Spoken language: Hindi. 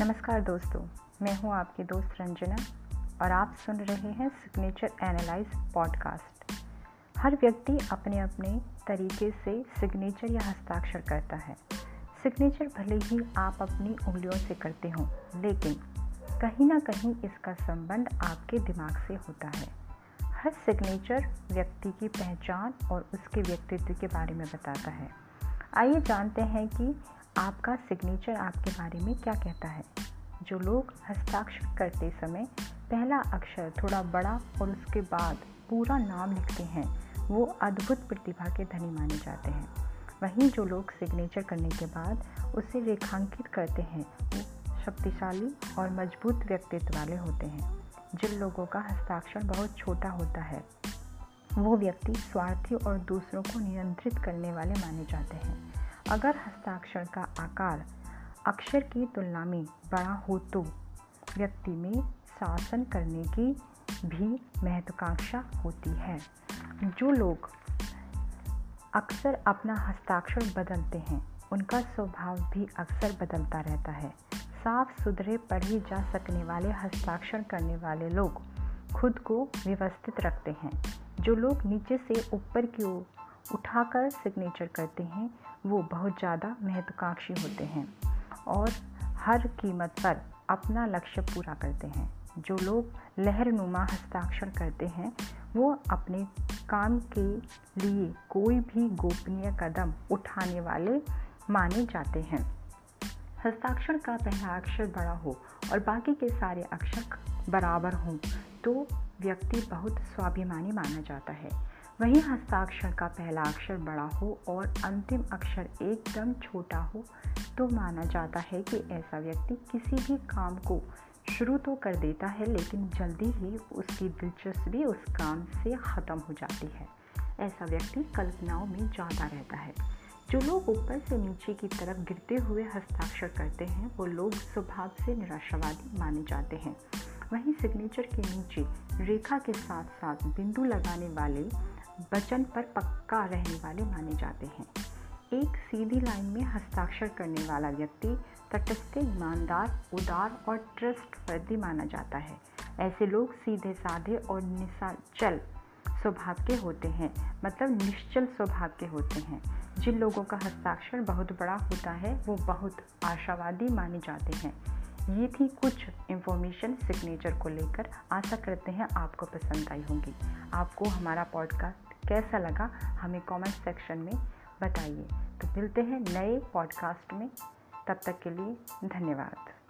नमस्कार दोस्तों, मैं हूँ आपकी दोस्त रंजना और आप सुन रहे हैं सिग्नेचर एनालाइज पॉडकास्ट हर व्यक्ति अपने अपने तरीके से सिग्नेचर या हस्ताक्षर करता है। सिग्नेचर भले ही आप अपनी उंगलियों से करते हों, लेकिन कहीं ना कहीं इसका संबंध आपके दिमाग से होता है। हर सिग्नेचर व्यक्ति की पहचान और उसके व्यक्तित्व के बारे में बताता है। आइए जानते हैं कि आपका सिग्नेचर आपके बारे में क्या कहता है? जो लोग हस्ताक्षर करते समय पहला अक्षर थोड़ा बड़ा और उसके बाद पूरा नाम लिखते हैं, वो अद्भुत प्रतिभा के धनी माने जाते हैं। वहीं जो लोग सिग्नेचर करने के बाद उसे रेखांकित करते हैं, वो शक्तिशाली और मज़बूत व्यक्तित्व वाले होते हैं। जिन लोगों का हस्ताक्षर बहुत छोटा होता है, वो व्यक्ति स्वार्थी और दूसरों को नियंत्रित करने वाले माने जाते हैं। अगर हस्ताक्षर का आकार अक्षर की तुलना में बड़ा हो तो व्यक्ति में शासन करने की भी महत्वाकांक्षा होती है। जो लोग अक्सर अपना हस्ताक्षर बदलते हैं, उनका स्वभाव भी अक्सर बदलता रहता है। साफ़ सुथरे पढ़े जा सकने वाले, हस्ताक्षर करने वाले लोग खुद को व्यवस्थित रखते हैं। जो लोग नीचे से ऊपर की ओर उठाकर सिग्नेचर करते हैं, वो बहुत ज़्यादा महत्वाकांक्षी होते हैं और हर कीमत पर अपना लक्ष्य पूरा करते हैं। जो लोग लहरनुमा हस्ताक्षर करते हैं, वो अपने काम के लिए कोई भी गोपनीय कदम उठाने वाले माने जाते हैं। हस्ताक्षर का पहला अक्षर बड़ा हो और बाकी के सारे अक्षर बराबर हों तो व्यक्ति बहुत स्वाभिमानी माना जाता है। वहीं हस्ताक्षर का पहला अक्षर बड़ा हो और अंतिम अक्षर एकदम छोटा हो तो माना जाता है कि ऐसा व्यक्ति किसी भी काम को शुरू तो कर देता है, लेकिन जल्दी ही उसकी दिलचस्पी उस काम से ख़त्म हो जाती है। ऐसा व्यक्ति कल्पनाओं में ज़्यादा रहता है। जो लोग ऊपर से नीचे की तरफ़ गिरते हुए हस्ताक्षर करते हैं, वो लोग स्वभाव से निराशावादी माने जाते हैं। वहीं सिग्नेचर के नीचे रेखा के साथ साथ बिंदु लगाने वाले वचन पर पक्का रहने वाले माने जाते हैं। एक सीधी लाइन में हस्ताक्षर करने वाला व्यक्ति तटस्थ, ईमानदार, उदार और ट्रस्टवर्दी माना जाता है। ऐसे लोग सीधे, साधे और निशाचल स्वभाव के होते हैं मतलब निश्चल स्वभाव के होते हैं। जिन लोगों का हस्ताक्षर बहुत बड़ा होता है, वो बहुत आशावादी माने जाते हैं। ये थी कुछ इन्फॉर्मेशन सिग्नेचर को लेकर। आशा करते हैं आपको पसंद आई होंगी। आपको हमारा पॉडकास्ट कैसा लगा, हमें कमेंट सेक्शन में बताइए। तो मिलते हैं नए पॉडकास्ट में। तब तक के लिए धन्यवाद।